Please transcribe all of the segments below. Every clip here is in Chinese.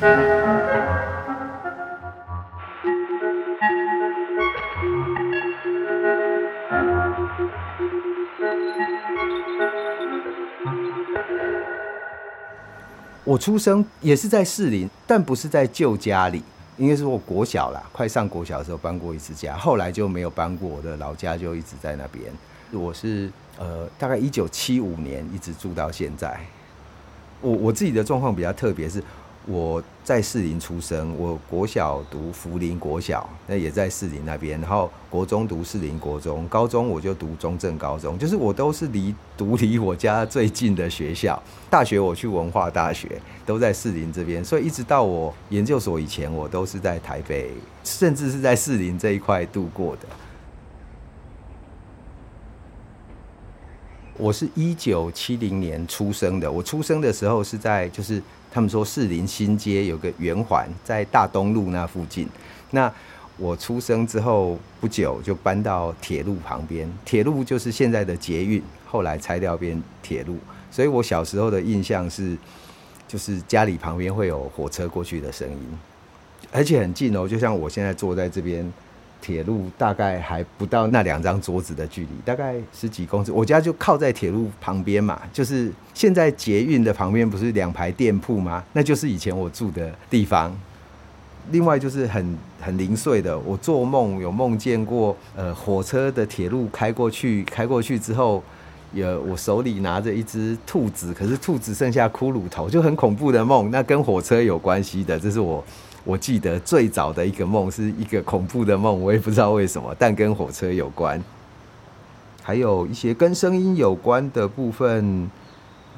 我出生也是在士林，但不是在旧家里，应该是我国小啦，快上国小的时候搬过一次家，后来就没有搬过，我的老家就一直在那边。我是呃，大概一九七五年一直住到现在。我我自己的状况比较特别，是。我在士林出生，我国小读福林国小，那也在士林那边，然后国中读士林国中，高中我就读中正高中，就是我都是离读离我家最近的学校。大学我去文化大学，都在士林这边，所以一直到我研究所以前，我都是在台北，甚至是在士林这一块度过的。我是一九七零年出生的，我出生的时候是在就是。他们说士林新街有个圆环，在大东路那附近。那我出生之后不久就搬到铁路旁边，铁路就是现在的捷运，后来拆掉变铁路。所以我小时候的印象是，就是家里旁边会有火车过去的声音，而且很近哦，就像我现在坐在这边。铁路大概还不到那两张桌子的距离，大概十几公尺。我家就靠在铁路旁边嘛，就是现在捷运的旁边不是两排店铺吗？那就是以前我住的地方。另外就是很很零碎的，我做梦有梦见过，呃，火车的铁路开过去，开过去之后，有我手里拿着一只兔子，可是兔子剩下骷髅头，就很恐怖的梦。那跟火车有关系的，这是我。我记得最早的一个梦是一个恐怖的梦，我也不知道为什么，但跟火车有关。还有一些跟声音有关的部分，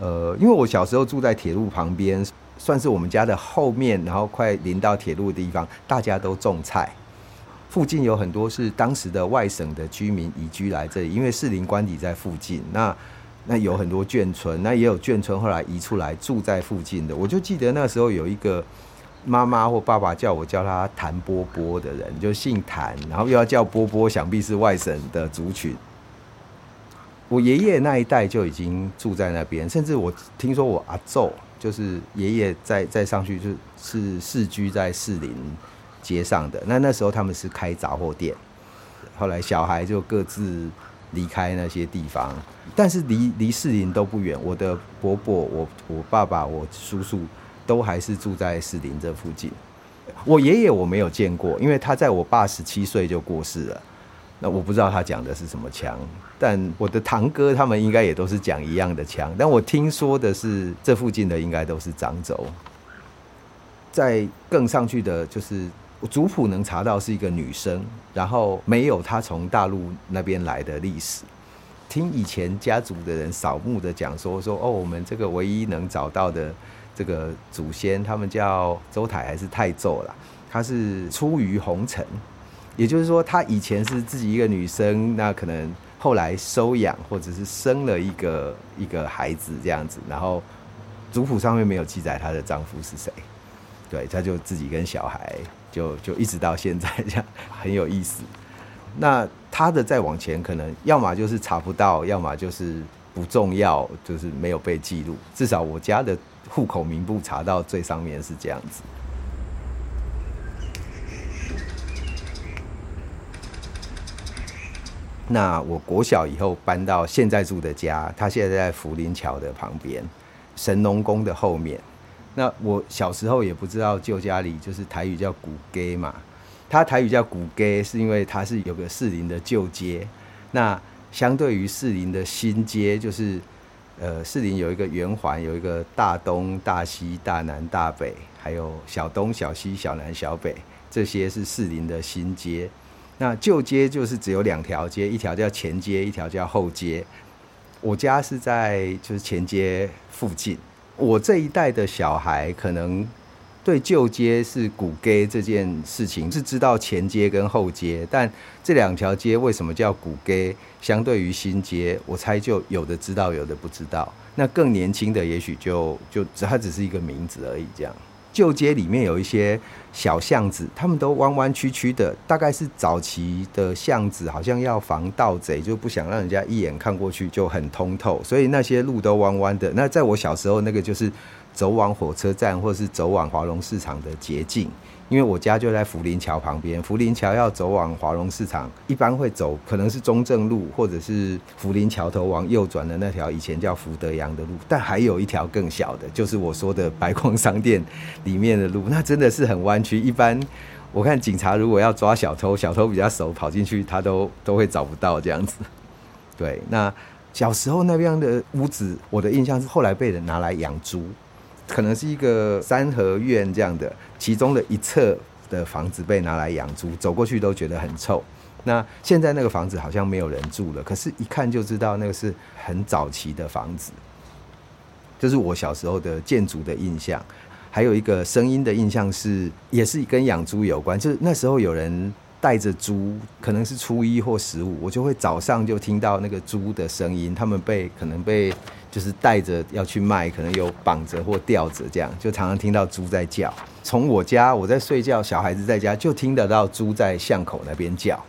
呃，因为我小时候住在铁路旁边，算是我们家的后面，然后快临到铁路的地方，大家都种菜。附近有很多是当时的外省的居民移居来这里，因为士林官邸在附近，那那有很多眷村，那也有眷村后来移出来住在附近的。我就记得那时候有一个。妈妈或爸爸叫我叫他谭波波的人，就姓谭，然后又要叫波波，想必是外省的族群。我爷爷那一代就已经住在那边，甚至我听说我阿祖就是爷爷再再上去就是世居在士林街上的。那那时候他们是开杂货店，后来小孩就各自离开那些地方，但是离离士林都不远。我的伯伯、我我爸爸、我叔叔。都还是住在士林这附近。我爷爷我没有见过，因为他在我爸十七岁就过世了。那我不知道他讲的是什么枪，但我的堂哥他们应该也都是讲一样的枪。但我听说的是，这附近的应该都是漳州。在更上去的就是族谱能查到是一个女生，然后没有她从大陆那边来的历史。听以前家族的人扫墓的讲说说哦，我们这个唯一能找到的。这个祖先他们叫周台还是太祖啦，他是出于红尘，也就是说，他以前是自己一个女生，那可能后来收养或者是生了一个一个孩子这样子，然后族谱上面没有记载她的丈夫是谁，对，他就自己跟小孩就就一直到现在这样，很有意思。那他的再往前，可能要么就是查不到，要么就是不重要，就是没有被记录。至少我家的。户口名簿查到最上面是这样子。那我国小以后搬到现在住的家，他现在在福林桥的旁边，神农宫的后面。那我小时候也不知道旧家里就是台语叫古街嘛，他台语叫古街是因为它是有个士林的旧街，那相对于士林的新街就是。呃，士林有一个圆环，有一个大东、大西、大南、大北，还有小东、小西、小南、小北，这些是士林的新街。那旧街就是只有两条街，一条叫前街，一条叫后街。我家是在就是前街附近。我这一代的小孩可能。对旧街是古街这件事情是知道前街跟后街，但这两条街为什么叫古街？相对于新街，我猜就有的知道，有的不知道。那更年轻的也许就就它只是一个名字而已。这样，旧街里面有一些小巷子，他们都弯弯曲曲的，大概是早期的巷子，好像要防盗贼，就不想让人家一眼看过去就很通透，所以那些路都弯弯的。那在我小时候，那个就是。走往火车站或是走往华隆市场的捷径。因为我家就在福林桥旁边，福林桥要走往华隆市场，一般会走可能是中正路，或者是福林桥头往右转的那条以前叫福德阳的路。但还有一条更小的，就是我说的白光商店里面的路，那真的是很弯曲。一般我看警察如果要抓小偷，小偷比较熟，跑进去他都都会找不到这样子。对，那小时候那边的屋子，我的印象是后来被人拿来养猪。可能是一个三合院这样的，其中的一侧的房子被拿来养猪，走过去都觉得很臭。那现在那个房子好像没有人住了，可是一看就知道那个是很早期的房子。这是我小时候的建筑的印象，还有一个声音的印象是，也是跟养猪有关，就是那时候有人。带着猪，可能是初一或十五，我就会早上就听到那个猪的声音。他们被可能被就是带着要去卖，可能有绑着或吊着，这样就常常听到猪在叫。从我家我在睡觉，小孩子在家就听得到猪在巷口那边叫。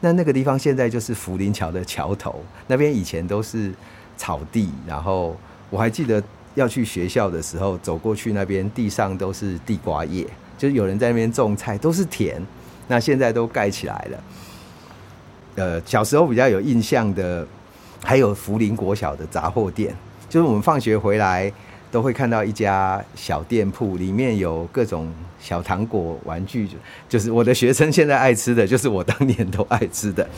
那那个地方现在就是福林桥的桥头，那边以前都是草地。然后我还记得要去学校的时候，走过去那边地上都是地瓜叶，就是有人在那边种菜，都是田。那现在都盖起来了。呃，小时候比较有印象的，还有福林国小的杂货店，就是我们放学回来都会看到一家小店铺，里面有各种小糖果、玩具，就是我的学生现在爱吃的，就是我当年都爱吃的。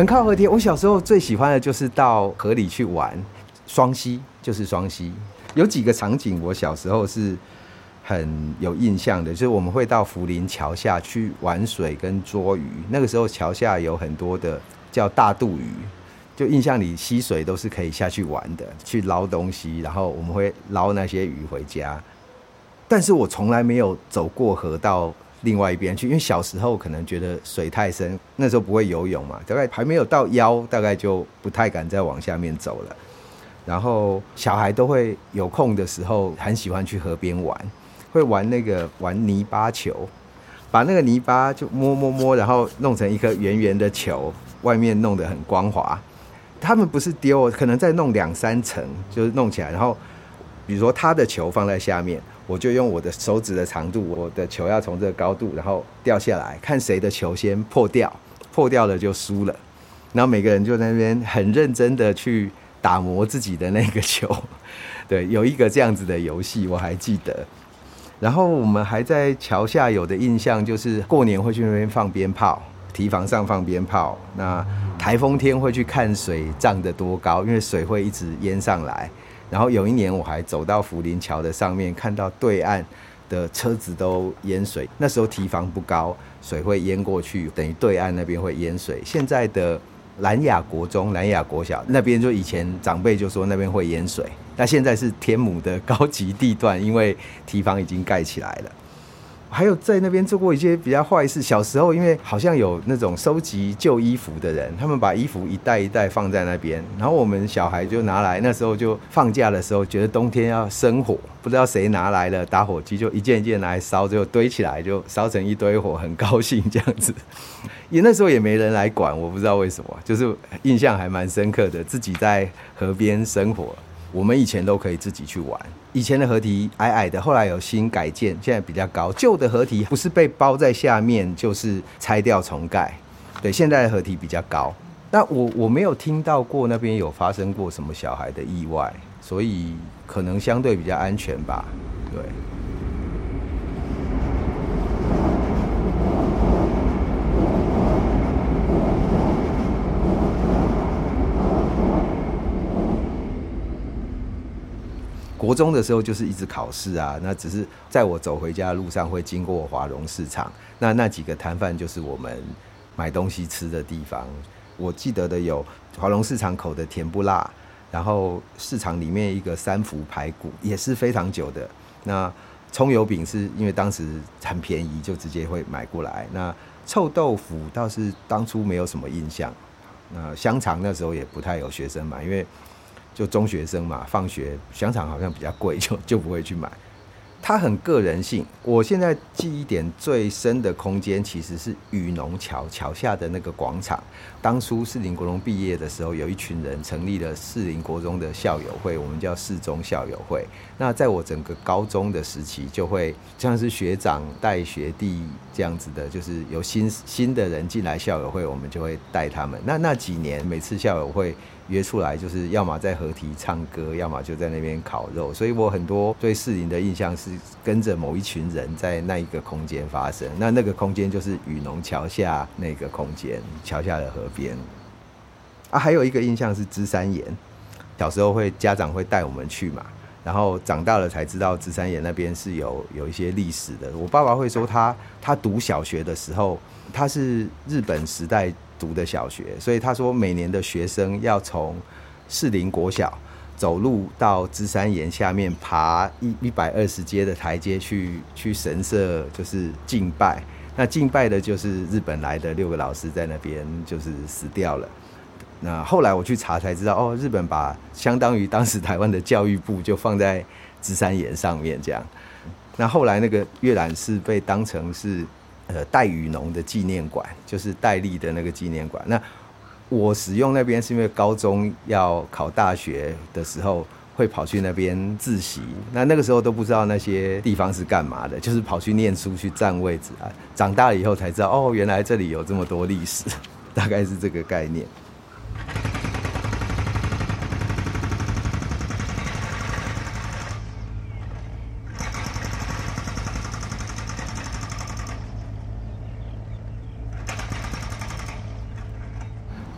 很靠河堤，我小时候最喜欢的就是到河里去玩。双溪就是双溪，有几个场景我小时候是很有印象的，就是我们会到福林桥下去玩水跟捉鱼。那个时候桥下有很多的叫大肚鱼，就印象里溪水都是可以下去玩的，去捞东西，然后我们会捞那些鱼回家。但是我从来没有走过河道。另外一边去，因为小时候可能觉得水太深，那时候不会游泳嘛，大概还没有到腰，大概就不太敢再往下面走了。然后小孩都会有空的时候，很喜欢去河边玩，会玩那个玩泥巴球，把那个泥巴就摸摸摸，然后弄成一颗圆圆的球，外面弄得很光滑。他们不是丢，可能再弄两三层，就是弄起来，然后比如说他的球放在下面。我就用我的手指的长度，我的球要从这个高度，然后掉下来，看谁的球先破掉，破掉了就输了。然后每个人就在那边很认真的去打磨自己的那个球。对，有一个这样子的游戏我还记得。然后我们还在桥下有的印象就是过年会去那边放鞭炮，堤防上放鞭炮。那台风天会去看水涨得多高，因为水会一直淹上来。然后有一年我还走到福林桥的上面，看到对岸的车子都淹水。那时候堤防不高，水会淹过去，等于对岸那边会淹水。现在的兰雅国中、兰雅国小那边，就以前长辈就说那边会淹水，那现在是天母的高级地段，因为堤防已经盖起来了。还有在那边做过一些比较坏事。小时候，因为好像有那种收集旧衣服的人，他们把衣服一袋一袋放在那边，然后我们小孩就拿来。那时候就放假的时候，觉得冬天要生火，不知道谁拿来了打火机，就一件一件拿来烧，就堆起来，就烧成一堆火，很高兴这样子。也那时候也没人来管，我不知道为什么，就是印象还蛮深刻的，自己在河边生火。我们以前都可以自己去玩。以前的河堤矮矮的，后来有新改建，现在比较高。旧的河堤不是被包在下面，就是拆掉重盖。对，现在的河堤比较高。但我我没有听到过那边有发生过什么小孩的意外，所以可能相对比较安全吧。对。国中的时候就是一直考试啊，那只是在我走回家的路上会经过华隆市场，那那几个摊贩就是我们买东西吃的地方。我记得的有华隆市场口的甜不辣，然后市场里面一个三福排骨也是非常久的，那葱油饼是因为当时很便宜，就直接会买过来。那臭豆腐倒是当初没有什么印象。那香肠那时候也不太有学生买，因为就中学生嘛，放学香肠好像比较贵，就就不会去买。它很个人性。我现在记忆点最深的空间，其实是雨农桥桥下的那个广场。当初士林国中毕业的时候，有一群人成立了士林国中的校友会，我们叫四中校友会。那在我整个高中的时期，就会像是学长带学弟这样子的，就是有新新的人进来校友会，我们就会带他们。那那几年，每次校友会。约出来就是要么在河堤唱歌，要么就在那边烤肉，所以我很多对士林的印象是跟着某一群人在那一个空间发生。那那个空间就是雨农桥下那个空间，桥下的河边。啊，还有一个印象是芝山岩，小时候会家长会带我们去嘛，然后长大了才知道芝山岩那边是有有一些历史的。我爸爸会说他他读小学的时候，他是日本时代。读的小学，所以他说每年的学生要从士林国小走路到芝山岩下面爬一一百二十阶的台阶去去神社，就是敬拜。那敬拜的就是日本来的六个老师在那边就是死掉了。那后来我去查才知道，哦，日本把相当于当时台湾的教育部就放在芝山岩上面这样。那后来那个阅览室被当成是。呃，戴雨农的纪念馆就是戴笠的那个纪念馆。那我使用那边是因为高中要考大学的时候会跑去那边自习。那那个时候都不知道那些地方是干嘛的，就是跑去念书去占位置啊。长大了以后才知道，哦，原来这里有这么多历史，大概是这个概念。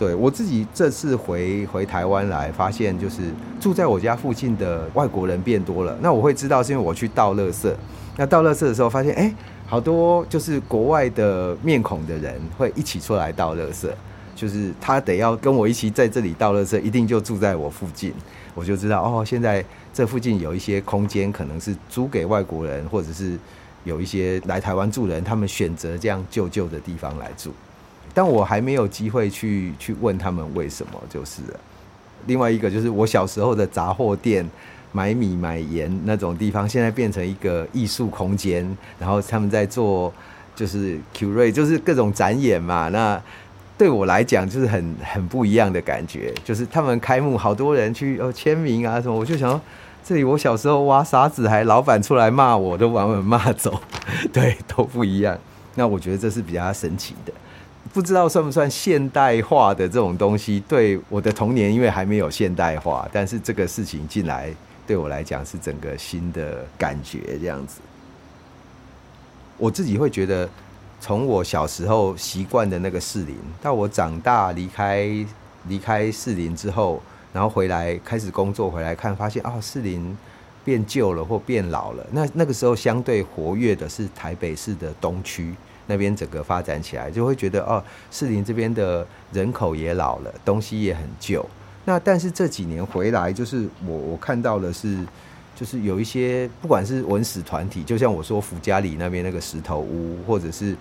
对，我自己这次回回台湾来，发现就是住在我家附近的外国人变多了。那我会知道是因为我去倒垃圾。那倒垃圾的时候发现，哎，好多就是国外的面孔的人会一起出来倒垃圾。就是他得要跟我一起在这里倒垃圾，一定就住在我附近。我就知道哦，现在这附近有一些空间可能是租给外国人，或者是有一些来台湾住人，他们选择这样旧旧的地方来住。但我还没有机会去去问他们为什么，就是。另外一个就是我小时候的杂货店，买米买盐那种地方，现在变成一个艺术空间，然后他们在做就是 curate，就是各种展演嘛。那对我来讲就是很很不一样的感觉，就是他们开幕好多人去哦签名啊什么，我就想说这里我小时候挖沙子，还老板出来骂我都把我骂走，对，都不一样。那我觉得这是比较神奇的。不知道算不算现代化的这种东西，对我的童年，因为还没有现代化，但是这个事情进来对我来讲是整个新的感觉这样子。我自己会觉得，从我小时候习惯的那个士林，到我长大离开离开士林之后，然后回来开始工作，回来看发现啊，士林变旧了或变老了。那那个时候相对活跃的是台北市的东区。那边整个发展起来，就会觉得哦，士林这边的人口也老了，东西也很旧。那但是这几年回来，就是我我看到的是，就是有一些不管是文史团体，就像我说福家里那边那个石头屋，或者是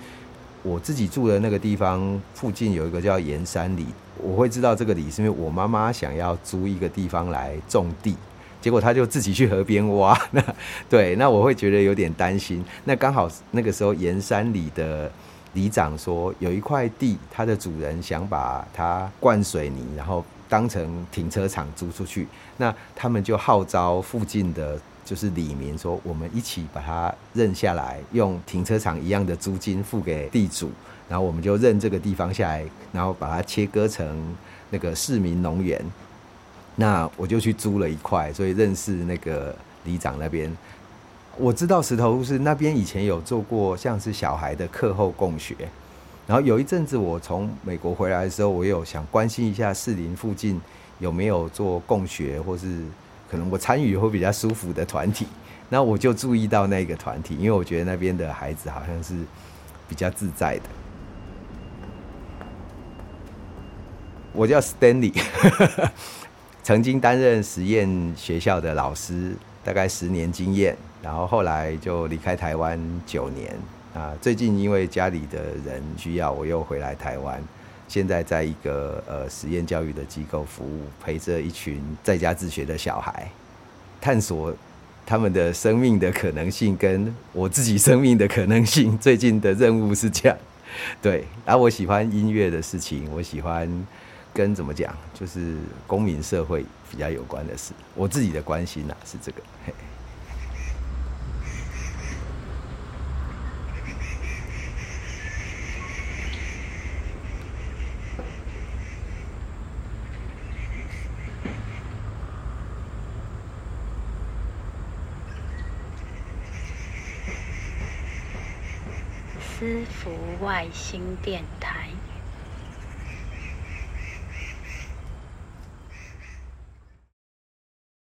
我自己住的那个地方附近有一个叫盐山里，我会知道这个里是因为我妈妈想要租一个地方来种地。结果他就自己去河边挖，那对，那我会觉得有点担心。那刚好那个时候盐山里的里长说，有一块地，他的主人想把它灌水泥，然后当成停车场租出去。那他们就号召附近的就是里民说，我们一起把它认下来，用停车场一样的租金付给地主，然后我们就认这个地方下来，然后把它切割成那个市民农园。那我就去租了一块，所以认识那个里长那边。我知道石头是那边以前有做过像是小孩的课后共学，然后有一阵子我从美国回来的时候，我有想关心一下士林附近有没有做共学，或是可能我参与会比较舒服的团体。那我就注意到那个团体，因为我觉得那边的孩子好像是比较自在的。我叫 Stanley。曾经担任实验学校的老师，大概十年经验。然后后来就离开台湾九年啊。最近因为家里的人需要，我又回来台湾。现在在一个呃实验教育的机构服务，陪着一群在家自学的小孩，探索他们的生命的可能性，跟我自己生命的可能性。最近的任务是这样，对。然后我喜欢音乐的事情，我喜欢跟怎么讲，就是公民社会比较有关的事。我自己的关心呐、啊，是这个。嘿思福外星电台。